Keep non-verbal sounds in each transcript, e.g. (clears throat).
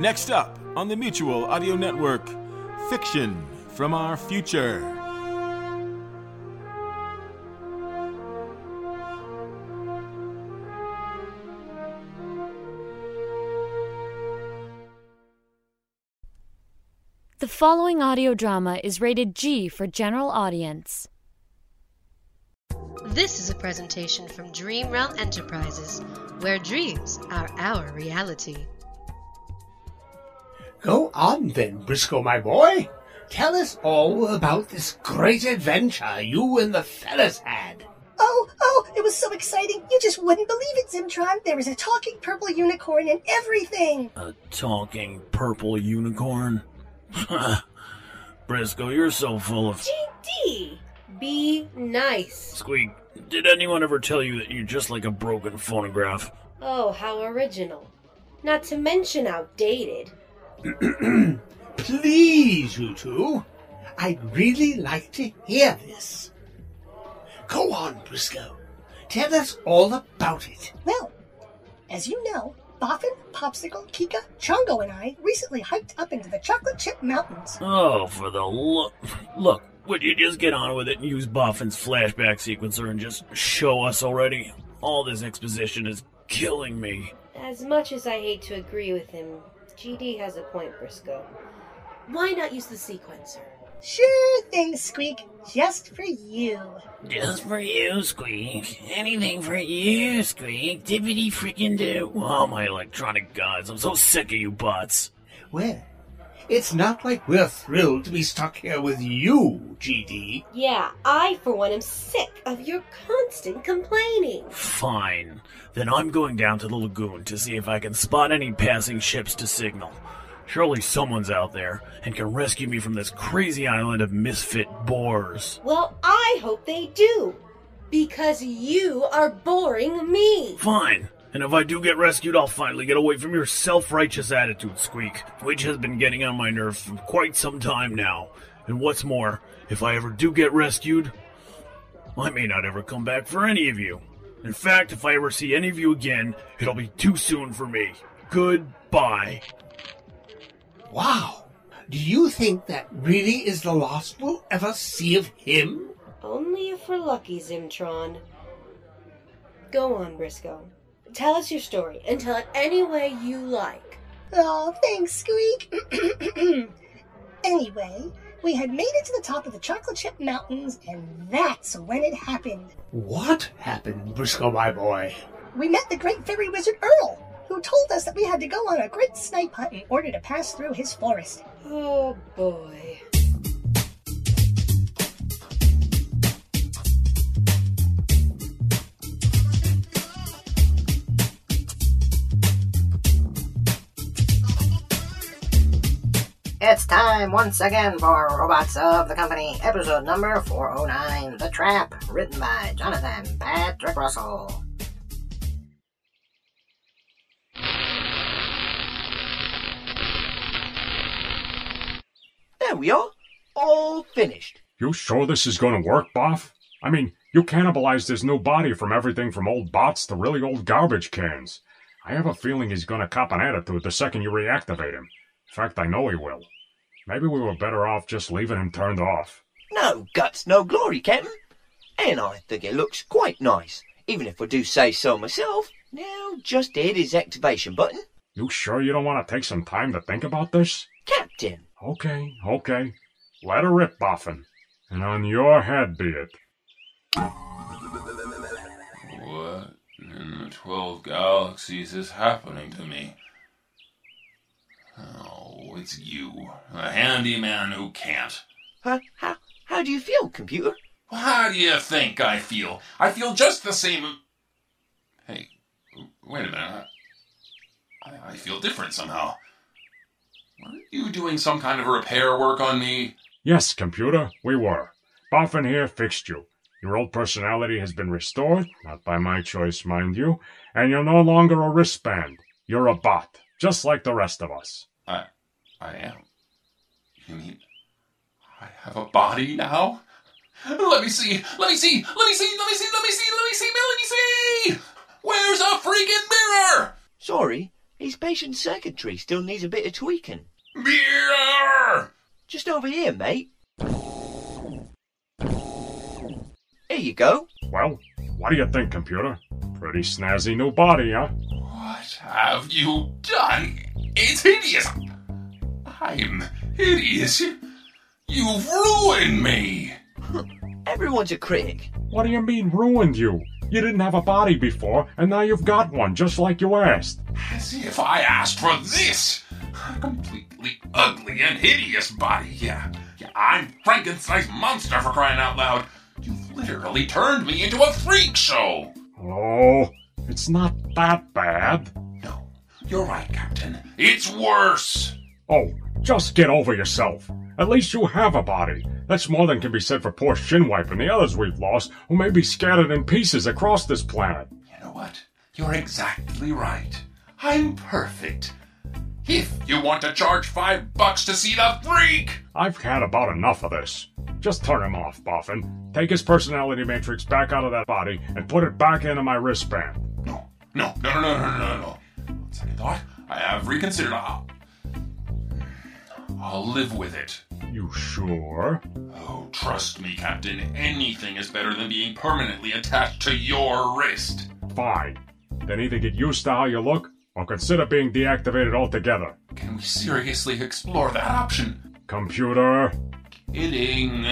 Next up on the Mutual Audio Network, Fiction from Our Future. The following audio drama is rated G for general audience. This is a presentation from Dream Realm Enterprises, where dreams are our reality. Go on then, Briscoe, my boy. Tell us all about this great adventure you and the fellas had. Oh, oh, it was so exciting. You just wouldn't believe it, Zimtron. There was a talking purple unicorn and everything. A talking purple unicorn? (laughs) Briscoe, you're so full of. GD, be nice. Squeak, did anyone ever tell you that you're just like a broken phonograph? Oh, how original. Not to mention outdated. (clears throat) Please, you two. I'd really like to hear this. Go on, Briscoe. Tell us all about it. Well, as you know, Boffin, Popsicle, Kika, Chongo, and I recently hiked up into the Chocolate Chip Mountains. Oh, for the look. Look, would you just get on with it and use Boffin's flashback sequencer and just show us already? All this exposition is killing me. As much as I hate to agree with him, GD has a point, Briscoe. Why not use the sequencer? Sure thing, Squeak. Just for you. Just for you, Squeak. Anything for you, Squeak. Dippity freaking do. Oh, my electronic gods. I'm so sick of you butts. Well, it's not like we're thrilled to be stuck here with you, GD. Yeah, I, for one, am sick of your constant complaining. Fine. Then I'm going down to the lagoon to see if I can spot any passing ships to signal. Surely someone's out there and can rescue me from this crazy island of misfit boars. Well, I hope they do. Because you are boring me. Fine. And if I do get rescued, I'll finally get away from your self righteous attitude, Squeak, which has been getting on my nerves for quite some time now. And what's more, if I ever do get rescued, I may not ever come back for any of you. In fact, if I ever see any of you again, it'll be too soon for me. Goodbye. Wow. Do you think that really is the last we'll ever see of him? Only if we're lucky, Zimtron. Go on, Briscoe. Tell us your story, and tell it any way you like. Oh, thanks, Squeak. (clears throat) anyway, we had made it to the top of the Chocolate Chip Mountains, and that's when it happened. What happened, Briscoe, my boy? We met the great fairy wizard Earl, who told us that we had to go on a great snipe hunt in order to pass through his forest. Oh boy. It's time once again for Robots of the Company, episode number 409 The Trap, written by Jonathan Patrick Russell. There we are. All finished. You sure this is gonna work, Boff? I mean, you cannibalized his new body from everything from old bots to really old garbage cans. I have a feeling he's gonna cop an attitude the second you reactivate him. In fact, I know he will. Maybe we were better off just leaving him turned off. No guts, no glory, Captain. And I think it looks quite nice, even if I do say so myself. Now, just hit his activation button. You sure you don't want to take some time to think about this? Captain. Okay, okay. Let her rip, Boffin. And on your head be it. What in the twelve galaxies is happening to me? Oh, it's you, a handyman who can't. Huh? How, how do you feel, computer? How do you think I feel? I feel just the same. Hey, wait a minute. I, I feel different somehow. Were you doing some kind of repair work on me? Yes, computer, we were. Boffin here fixed you. Your old personality has been restored, not by my choice, mind you, and you're no longer a wristband. You're a bot, just like the rest of us. I, I am. You mean I have a body now? Let me see. Let me see. Let me see. Let me see. Let me see. Let me see. Let me see. Where's a freaking mirror? Sorry, his patient circuitry still needs a bit of tweaking. Mirror! Just over here, mate. Here you go. Well, what do you think, computer? Pretty snazzy new body, huh? What have you done? It's hideous. I'm hideous. You've ruined me. Everyone's a critic. What do you mean ruined you? You didn't have a body before, and now you've got one, just like you asked. As if I asked for this. A completely ugly and hideous body, yeah. Yeah, I'm Frankenstein's monster for crying out loud. You've literally turned me into a freak show. Oh, it's not that bad. No, you're right, Captain. It's worse. Oh, just get over yourself. At least you have a body. That's more than can be said for poor Shinwipe and the others we've lost, who may be scattered in pieces across this planet. You know what? You're exactly right. I'm perfect. If you want to charge five bucks to see the freak! I've had about enough of this. Just turn him off, Boffin. Take his personality matrix back out of that body and put it back into my wristband. No, no, no, no, no, no, no, no. On second thought, I have reconsidered. I'll, I'll live with it. You sure? Oh, trust me, Captain. Anything is better than being permanently attached to your wrist. Fine. Then either get used to how you look or consider being deactivated altogether. Can we seriously explore that option? Computer. Kidding.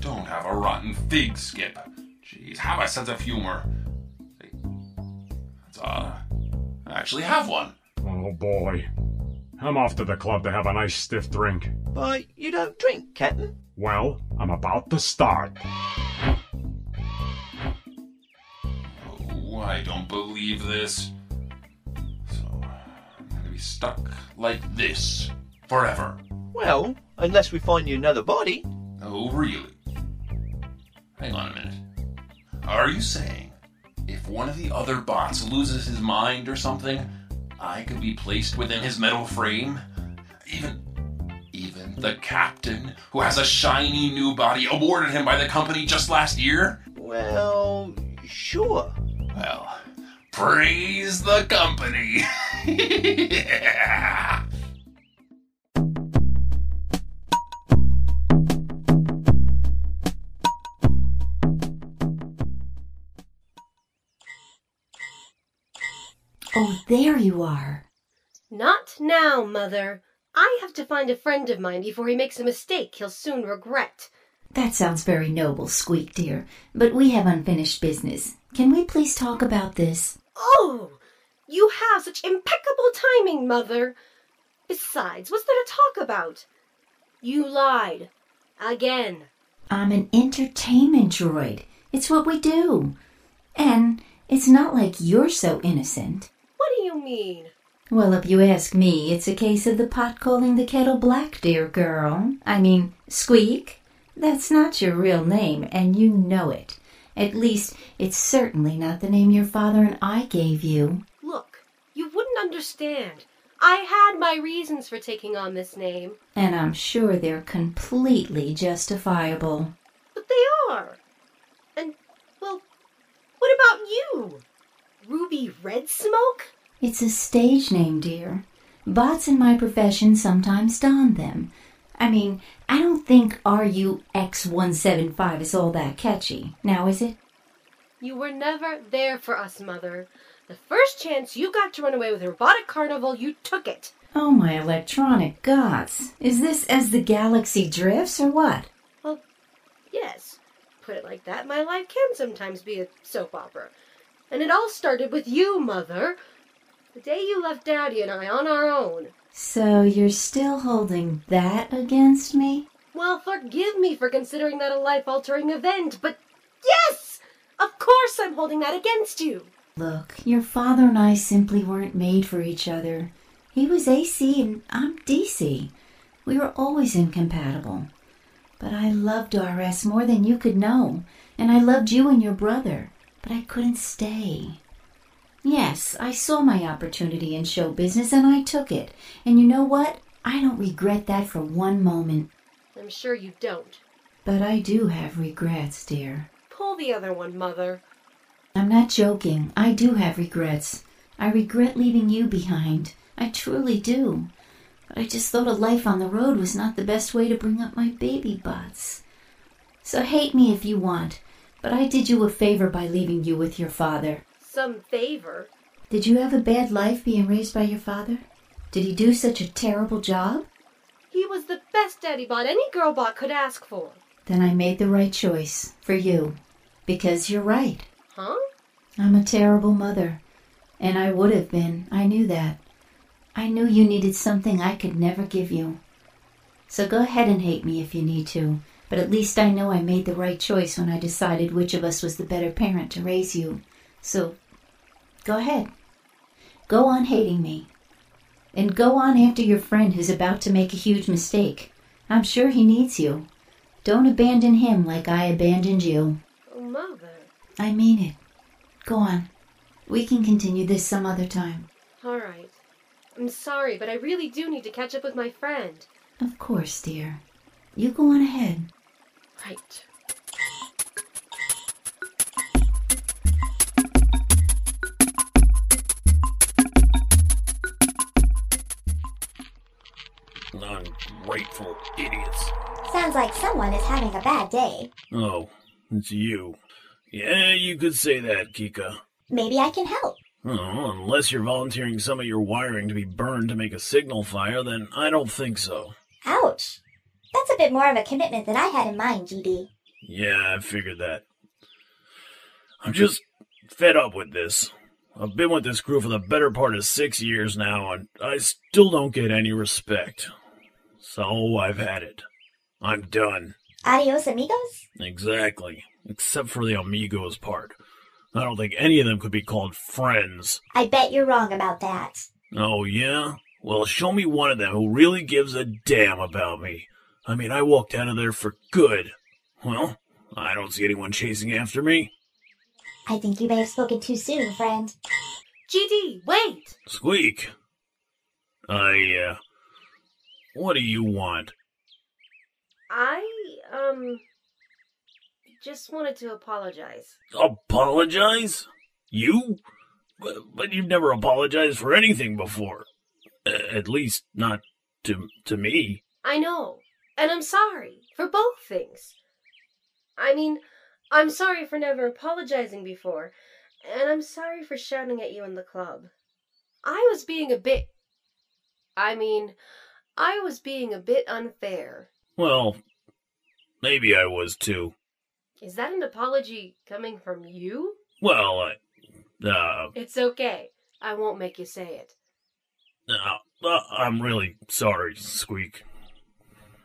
Don't have a rotten fig, Skip. Jeez, have a sense of humor. That's, uh, I actually have one. Oh boy. I'm off to the club to have a nice stiff drink. But you don't drink, Captain. Well, I'm about to start. Oh, I don't believe this. So, I'm gonna be stuck like this forever. Well, unless we find you another body. Oh, really? Hang on a minute. Are you saying if one of the other bots loses his mind or something, I could be placed within his metal frame? Even even the captain, who has a shiny new body awarded him by the company just last year? Well, sure. Well, praise the company. (laughs) Oh, there you are. Not now, Mother. I have to find a friend of mine before he makes a mistake he'll soon regret. That sounds very noble, Squeak dear, but we have unfinished business. Can we please talk about this? Oh, you have such impeccable timing, Mother. Besides, what's there to talk about? You lied. Again. I'm an entertainment droid. It's what we do. And it's not like you're so innocent. What do you mean? Well, if you ask me, it's a case of the pot calling the kettle black, dear girl. I mean, Squeak. That's not your real name, and you know it. At least, it's certainly not the name your father and I gave you. Look, you wouldn't understand. I had my reasons for taking on this name. And I'm sure they're completely justifiable. But they are. And, well, what about you? Ruby Red Smoke? It's a stage name, dear. Bots in my profession sometimes don them. I mean, I don't think RUX175 is all that catchy. Now, is it? You were never there for us, Mother. The first chance you got to run away with a Robotic Carnival, you took it. Oh, my electronic gods. Is this as the galaxy drifts, or what? Well, yes. Put it like that, my life can sometimes be a soap opera. And it all started with you, Mother. The day you left Daddy and I on our own. So you're still holding that against me? Well, forgive me for considering that a life altering event, but yes! Of course I'm holding that against you. Look, your father and I simply weren't made for each other. He was AC and I'm DC. We were always incompatible. But I loved RS more than you could know, and I loved you and your brother, but I couldn't stay. Yes, I saw my opportunity in show business and I took it. And you know what? I don't regret that for one moment. I'm sure you don't. But I do have regrets, dear. Pull the other one, Mother. I'm not joking. I do have regrets. I regret leaving you behind. I truly do. But I just thought a life on the road was not the best way to bring up my baby butts. So hate me if you want, but I did you a favor by leaving you with your father. Some favor. Did you have a bad life being raised by your father? Did he do such a terrible job? He was the best daddy bot any girl bot could ask for. Then I made the right choice for you. Because you're right. Huh? I'm a terrible mother. And I would have been. I knew that. I knew you needed something I could never give you. So go ahead and hate me if you need to, but at least I know I made the right choice when I decided which of us was the better parent to raise you. So go ahead. Go on hating me. And go on after your friend who's about to make a huge mistake. I'm sure he needs you. Don't abandon him like I abandoned you. Oh, Mother. I mean it. Go on. We can continue this some other time. All right. I'm sorry, but I really do need to catch up with my friend. Of course, dear. You go on ahead. Right. Sounds like someone is having a bad day. Oh, it's you. Yeah, you could say that, Kika. Maybe I can help. Oh, unless you're volunteering some of your wiring to be burned to make a signal fire, then I don't think so. Ouch. That's a bit more of a commitment than I had in mind, GD. Yeah, I figured that. I'm just fed up with this. I've been with this crew for the better part of six years now, and I still don't get any respect. So I've had it. I'm done. Adios, amigos? Exactly. Except for the amigos part. I don't think any of them could be called friends. I bet you're wrong about that. Oh, yeah? Well, show me one of them who really gives a damn about me. I mean, I walked out of there for good. Well, I don't see anyone chasing after me. I think you may have spoken too soon, friend. GD, wait! Squeak. I, uh. What do you want? I, um. Just wanted to apologize. Apologize? You? But, but you've never apologized for anything before. At least, not to, to me. I know. And I'm sorry for both things. I mean, I'm sorry for never apologizing before, and I'm sorry for shouting at you in the club. I was being a bit. I mean, I was being a bit unfair. Well, maybe I was too. Is that an apology coming from you? Well, I. Uh. It's okay. I won't make you say it. Uh, uh, I'm really sorry, Squeak.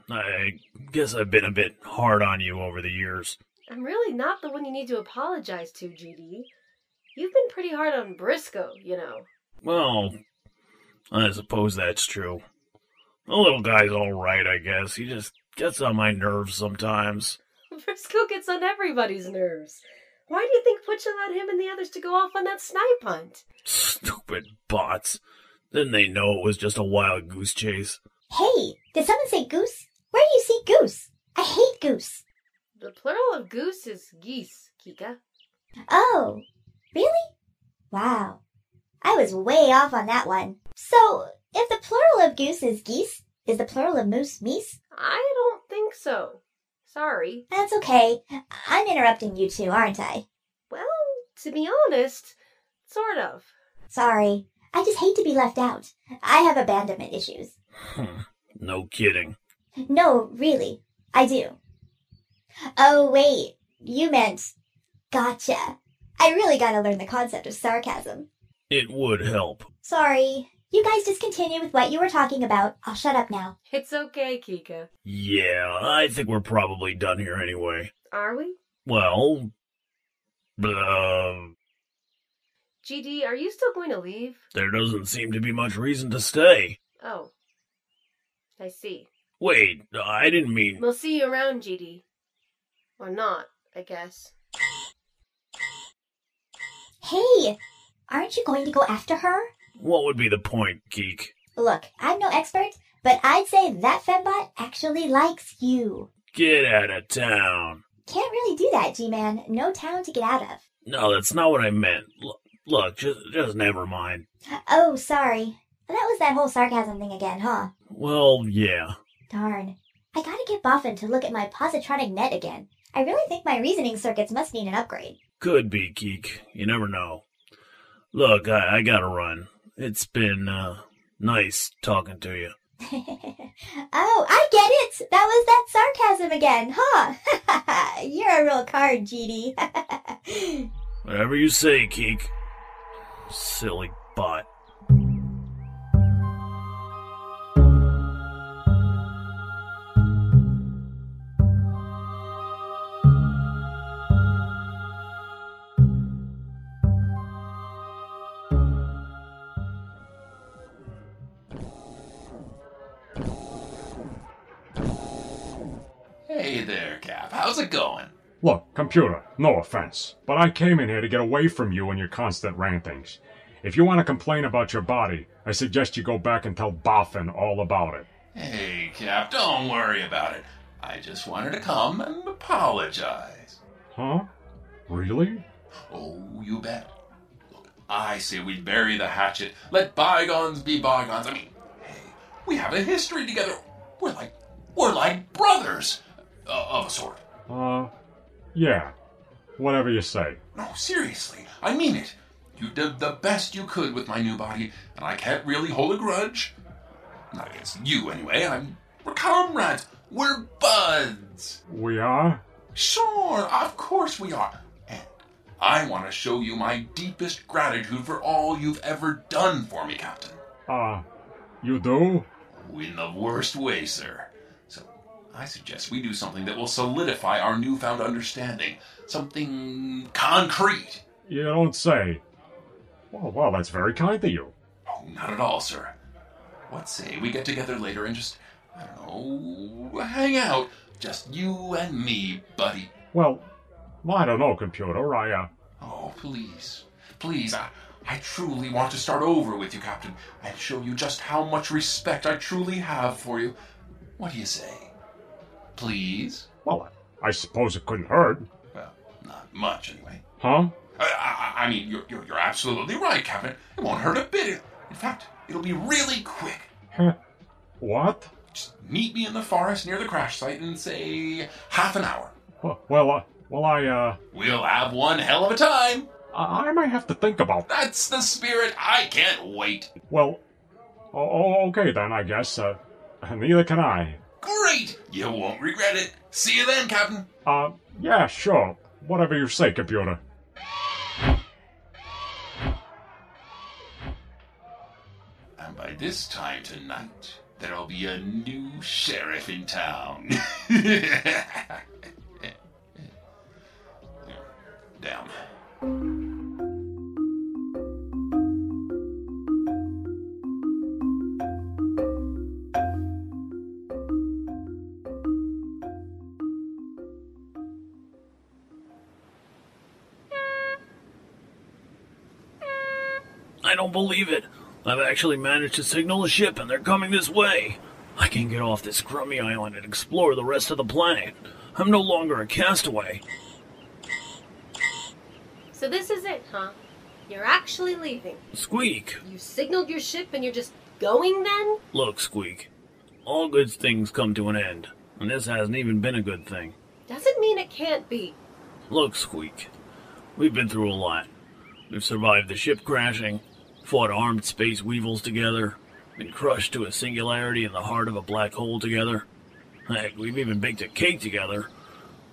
I guess I've been a bit hard on you over the years. I'm really not the one you need to apologize to, GD. You've been pretty hard on Briscoe, you know. Well, I suppose that's true. The little guy's alright, I guess. He just gets on my nerves sometimes. (laughs) Briscoe gets on everybody's nerves. Why do you think Butch allowed him and the others to go off on that snipe hunt? Stupid bots. Didn't they know it was just a wild goose chase? Hey, did someone say goose? Where do you see goose? I hate goose. The plural of goose is geese, Kika. Oh, really? Wow. I was way off on that one. So, if the plural of goose is geese, is the plural of moose meese? I don't think so. Sorry. That's okay. I'm interrupting you two, aren't I? Well, to be honest, sort of. Sorry. I just hate to be left out. I have abandonment issues. Hmm, no kidding. No, really. I do. Oh, wait. You meant. Gotcha. I really gotta learn the concept of sarcasm. It would help. Sorry. You guys just continue with what you were talking about. I'll shut up now. It's okay, Kika. Yeah, I think we're probably done here anyway. Are we? Well, uh, GD, are you still going to leave? There doesn't seem to be much reason to stay. Oh. I see. Wait, I didn't mean. We'll see you around, GD. Or not, I guess. (gasps) Hey, aren't you going to go after her? What would be the point, geek? Look, I'm no expert, but I'd say that fembot actually likes you. Get out of town. Can't really do that, G-Man. No town to get out of. No, that's not what I meant. Look, look just, just never mind. Oh, sorry. That was that whole sarcasm thing again, huh? Well, yeah. Darn. I gotta get Boffin to look at my positronic net again. I really think my reasoning circuits must need an upgrade. Could be, geek. You never know. Look, I, I gotta run. It's been, uh, nice talking to you. (laughs) oh, I get it! That was that sarcasm again, huh? (laughs) You're a real card, GD. (laughs) Whatever you say, Keek. Silly bot. Hey there, Cap. How's it going? Look, computer, no offense, but I came in here to get away from you and your constant rantings. If you want to complain about your body, I suggest you go back and tell Boffin all about it. Hey, Cap, don't worry about it. I just wanted to come and apologize. Huh? Really? Oh, you bet. Look, I say we bury the hatchet. Let bygones be bygones. I mean, hey, we have a history together. We're like, we're like brothers, uh, of a sort. Uh, yeah. Whatever you say. No, seriously, I mean it. You did the best you could with my new body, and I can't really hold a grudge. Not against you, anyway. I'm. We're comrades. We're buds. We are? Sure, of course we are. And I want to show you my deepest gratitude for all you've ever done for me, Captain. Uh, you do? In the worst way, sir. I suggest we do something that will solidify our newfound understanding. Something concrete. You don't say. Well, well, that's very kind of you. Oh, not at all, sir. What say we get together later and just, I don't know, hang out? Just you and me, buddy. Well, well, I don't know, computer. I, uh. Oh, please. Please, I, I truly want to start over with you, Captain, and show you just how much respect I truly have for you. What do you say? Please? Well, I suppose it couldn't hurt. Well, not much, anyway. Huh? I, I, I mean, you're, you're, you're absolutely right, Captain. It won't hurt a bit. In fact, it'll be really quick. Huh? What? Just meet me in the forest near the crash site in, say, half an hour. Well, well, uh, well I, uh. We'll have one hell of a time. I, I might have to think about that. That's the spirit. I can't wait. Well, oh, okay then, I guess. Uh, neither can I. Great! You won't regret it. See you then, Captain. Uh, yeah, sure. Whatever you say, computer. And by this time tonight, there'll be a new sheriff in town. (laughs) Down. Believe it. I've actually managed to signal a ship and they're coming this way. I can get off this crummy island and explore the rest of the planet. I'm no longer a castaway. So this is it, huh? You're actually leaving. Squeak. You signaled your ship and you're just going then? Look, Squeak. All good things come to an end, and this hasn't even been a good thing. Doesn't mean it can't be. Look, Squeak. We've been through a lot. We've survived the ship crashing, fought armed space weevils together, been crushed to a singularity in the heart of a black hole together. Heck, we've even baked a cake together.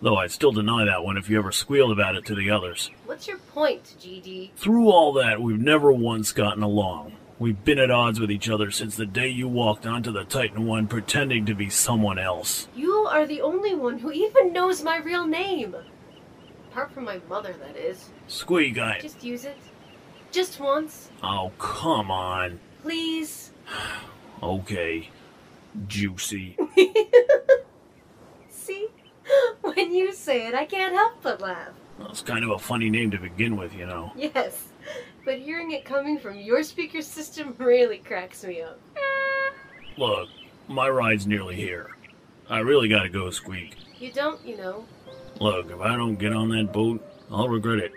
Though I'd still deny that one if you ever squealed about it to the others. What's your point, GD? Through all that, we've never once gotten along. We've been at odds with each other since the day you walked onto the Titan One pretending to be someone else. You are the only one who even knows my real name. Apart from my mother, that is. Squeak, I. Just use it. Just once, Oh, come on. please. Okay. Juicy. (laughs) See? When you say it, I can't help but laugh. Well, it's kind of a funny name to begin with, you know. Yes, but hearing it coming from your speaker system really cracks me up. Look, my ride's nearly here. I really gotta go, Squeak. You don't, you know. Look, if I don't get on that boat, I'll regret it.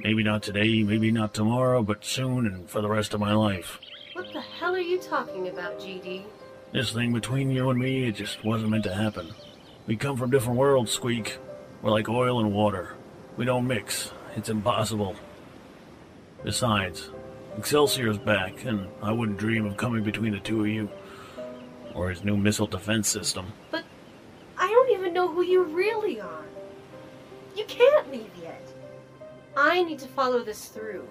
Maybe not today, maybe not tomorrow, but soon and for the rest of my life. What the hell are you talking about, GD? This thing between you and me, it just wasn't meant to happen. We come from different worlds, Squeak. We're like oil and water. We don't mix. It's impossible. Besides, Excelsior's back, and I wouldn't dream of coming between the two of you. Or his new missile defense system. But I don't even know who you really are. You can't leave yet. I need to follow this through.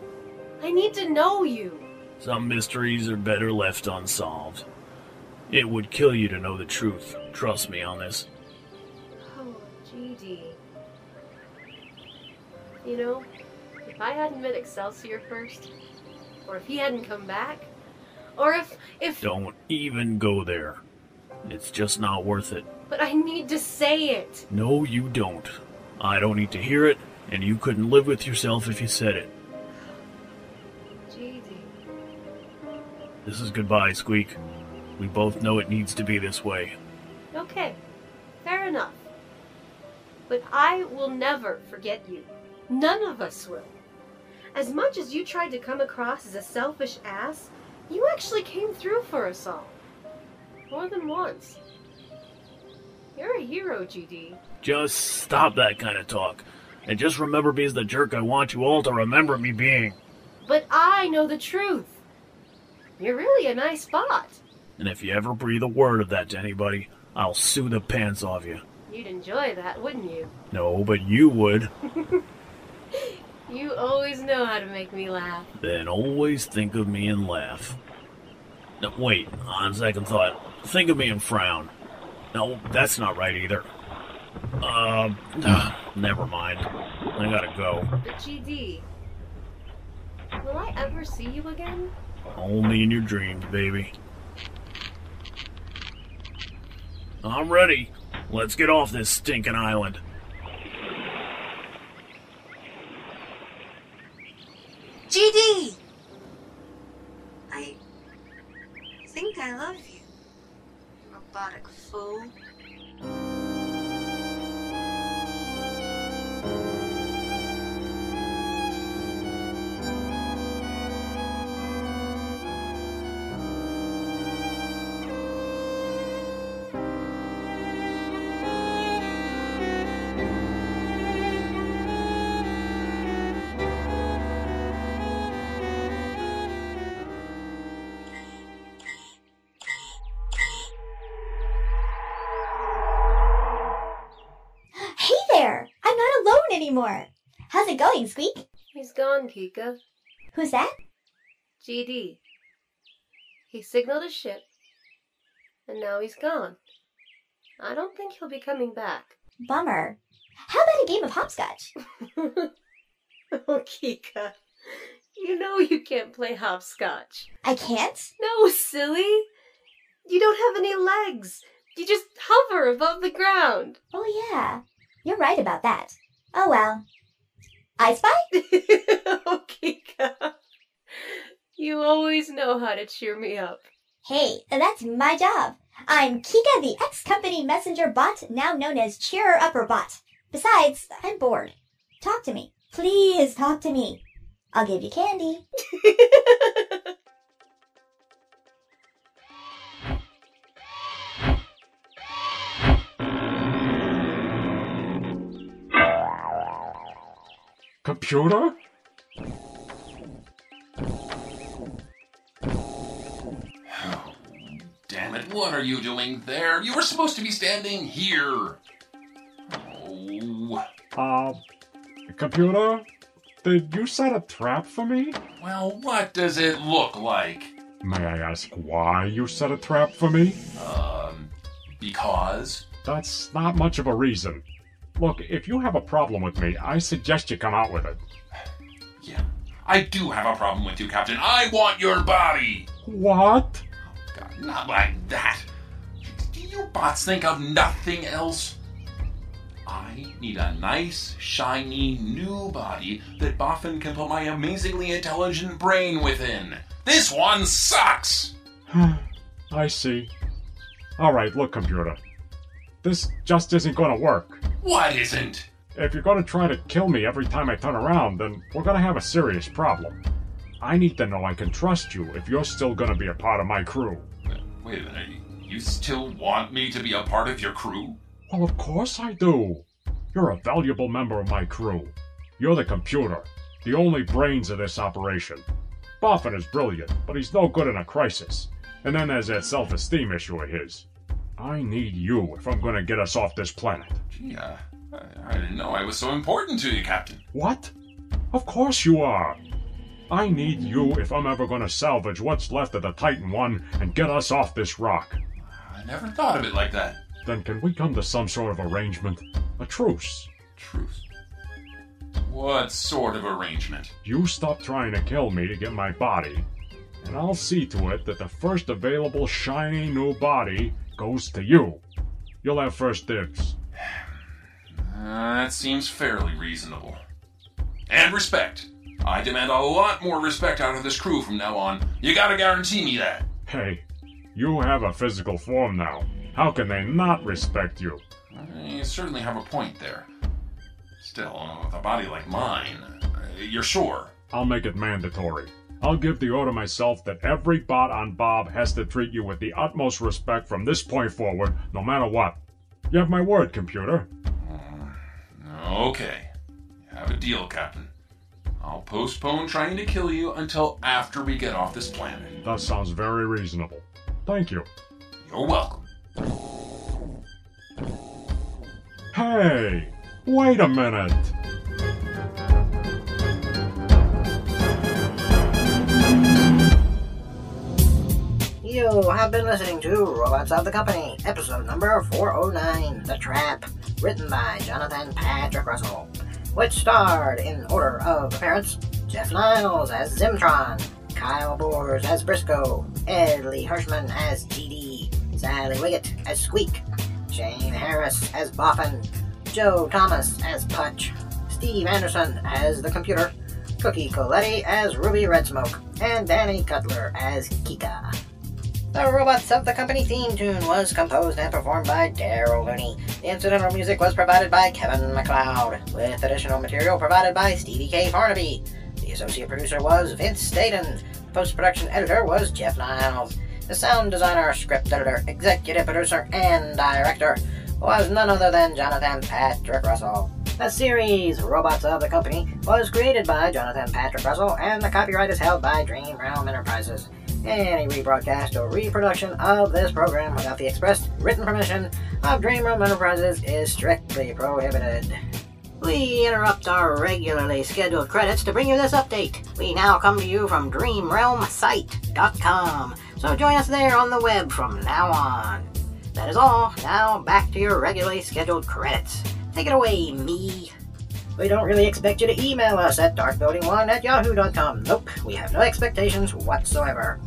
I need to know you. Some mysteries are better left unsolved. It would kill you to know the truth. Trust me on this. Oh, GD. You know, if I hadn't met Excelsior first, or if he hadn't come back, or if, if, Don't even go there. It's just not worth it. but I need to say it. No, you don't. I don't need to hear it, and you couldn't live with yourself if you said it. GD. This is goodbye, Squeak. We both know it needs to be this way. Okay, fair enough. But I will never forget you. None of us will. As much as you tried to come across as a selfish ass, you actually came through for us all. More than once. You're a hero, GD. Just stop that kind of talk. And just remember me as the jerk I want you all to remember me being. But I know the truth. You're really a nice bot. And if you ever breathe a word of that to anybody, I'll sue the pants off you. You'd enjoy that, wouldn't you? No, but you would. (laughs) You always know how to make me laugh. Then always think of me and laugh. No, wait, on second thought, think of me and frown. No, that's not right either. Uh, (sighs) (sighs) never mind. I gotta go. But GD, will I ever see you again? Only in your dreams, baby. I'm ready. Let's get off this stinking island. Anymore. How's it going, Squeak? He's gone, Kika. Who's that? GD. He signaled a ship, and now he's gone. I don't think he'll be coming back. Bummer. How about a game of hopscotch? (laughs) Oh, Kika. You know you can't play hopscotch. I can't? No, silly. You don't have any legs. You just hover above the ground. Oh, yeah. You're right about that. Oh, well. I spy? oh, Kika. You always know how to cheer me up. Hey, that's my job. I'm Kika, the ex-company messenger bot, now known as Cheerer Upper Bot. Besides, I'm bored. Talk to me. Please talk to me. I'll give you candy. (laughs) Computer? Damn it, what are you doing there? You were supposed to be standing here. Oh. Uh, computer? Did you set a trap for me? Well, what does it look like? May I ask why you set a trap for me? Um, because? That's not much of a reason. Look, if you have a problem with me, I suggest you come out with it. Yeah, I do have a problem with you, Captain. I want your body! What? Oh, God, not like that. Do you bots think of nothing else? I need a nice, shiny, new body that Boffin can put my amazingly intelligent brain within. This one sucks! (sighs) I see. Alright, look, computer. This just isn't gonna work. What isn't? If you're gonna try to kill me every time I turn around, then we're gonna have a serious problem. I need to know I can trust you if you're still gonna be a part of my crew. Wait a minute. You still want me to be a part of your crew? Well, of course I do. You're a valuable member of my crew. You're the computer, the only brains of this operation. Boffin is brilliant, but he's no good in a crisis. And then there's that self esteem issue of his. I need you if I'm going to get us off this planet. Gee, uh, I, I didn't know I was so important to you, Captain. What? Of course you are. I need you if I'm ever going to salvage what's left of the Titan One and get us off this rock. I never thought of it like that. Then can we come to some sort of arrangement? A truce. Truce? What sort of arrangement? You stop trying to kill me to get my body, and I'll see to it that the first available shiny new body goes to you. You'll have first dibs. Uh, that seems fairly reasonable. And respect. I demand a lot more respect out of this crew from now on. You gotta guarantee me that. Hey, you have a physical form now. How can they not respect you? You certainly have a point there. Still, with a body like mine, uh, you're sure? I'll make it mandatory. I'll give the order myself that every bot on Bob has to treat you with the utmost respect from this point forward, no matter what. You have my word, computer. Uh, okay. You have a deal, Captain. I'll postpone trying to kill you until after we get off this planet. That sounds very reasonable. Thank you. You're welcome. Hey, wait a minute. You have been listening to Robots of the Company, episode number 409, The Trap, written by Jonathan Patrick Russell, which starred, in order of appearance, Jeff Niles as Zimtron, Kyle Boers as Briscoe, Ed Lee Hirschman as GD, Sally Wiggett as Squeak, Shane Harris as Boffin, Joe Thomas as Punch, Steve Anderson as the computer, Cookie Coletti as Ruby Red Smoke, and Danny Cutler as Kika. The Robots of the Company theme tune was composed and performed by Daryl Looney. The incidental music was provided by Kevin MacLeod, with additional material provided by Stevie K. Farnaby. The associate producer was Vince Staten. Post production editor was Jeff Niles. The sound designer, script editor, executive producer, and director was none other than Jonathan Patrick Russell. The series Robots of the Company was created by Jonathan Patrick Russell, and the copyright is held by Dream Realm Enterprises. Any rebroadcast or reproduction of this program without the express written permission of Dream Realm Enterprises is strictly prohibited. We interrupt our regularly scheduled credits to bring you this update. We now come to you from DreamRealmSite.com, so join us there on the web from now on. That is all. Now back to your regularly scheduled credits. Take it away, me. We don't really expect you to email us at darkbuilding1 at yahoo.com. Nope, we have no expectations whatsoever.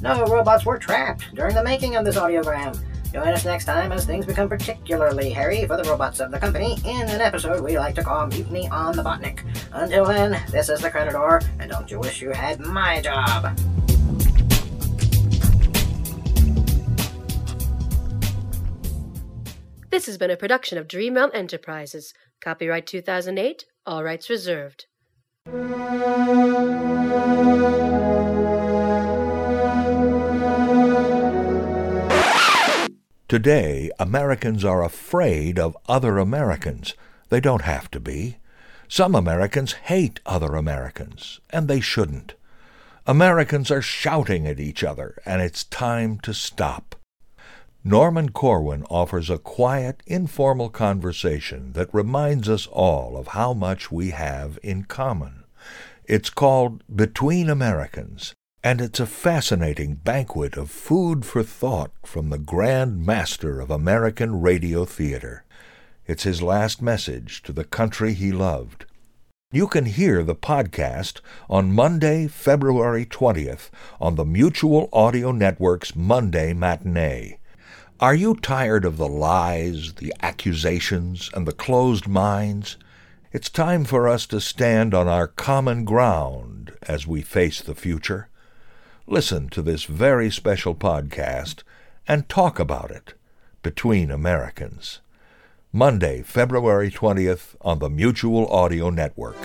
No robots were trapped during the making of this audiogram. Join us next time as things become particularly hairy for the robots of the company in an episode we like to call Mutiny on the Botnik. Until then, this is the Creditor, and don't you wish you had my job? This has been a production of Dream Realm Enterprises. Copyright 2008, all rights reserved. Today, Americans are afraid of other Americans. They don't have to be. Some Americans hate other Americans, and they shouldn't. Americans are shouting at each other, and it's time to stop. Norman Corwin offers a quiet, informal conversation that reminds us all of how much we have in common. It's called Between Americans, and it's a fascinating banquet of food for thought from the grand master of American radio theater. It's his last message to the country he loved. You can hear the podcast on Monday, February 20th on the Mutual Audio Network's Monday Matinee. Are you tired of the lies, the accusations, and the closed minds? It's time for us to stand on our common ground as we face the future. Listen to this very special podcast and talk about it between Americans. Monday, February 20th on the Mutual Audio Network.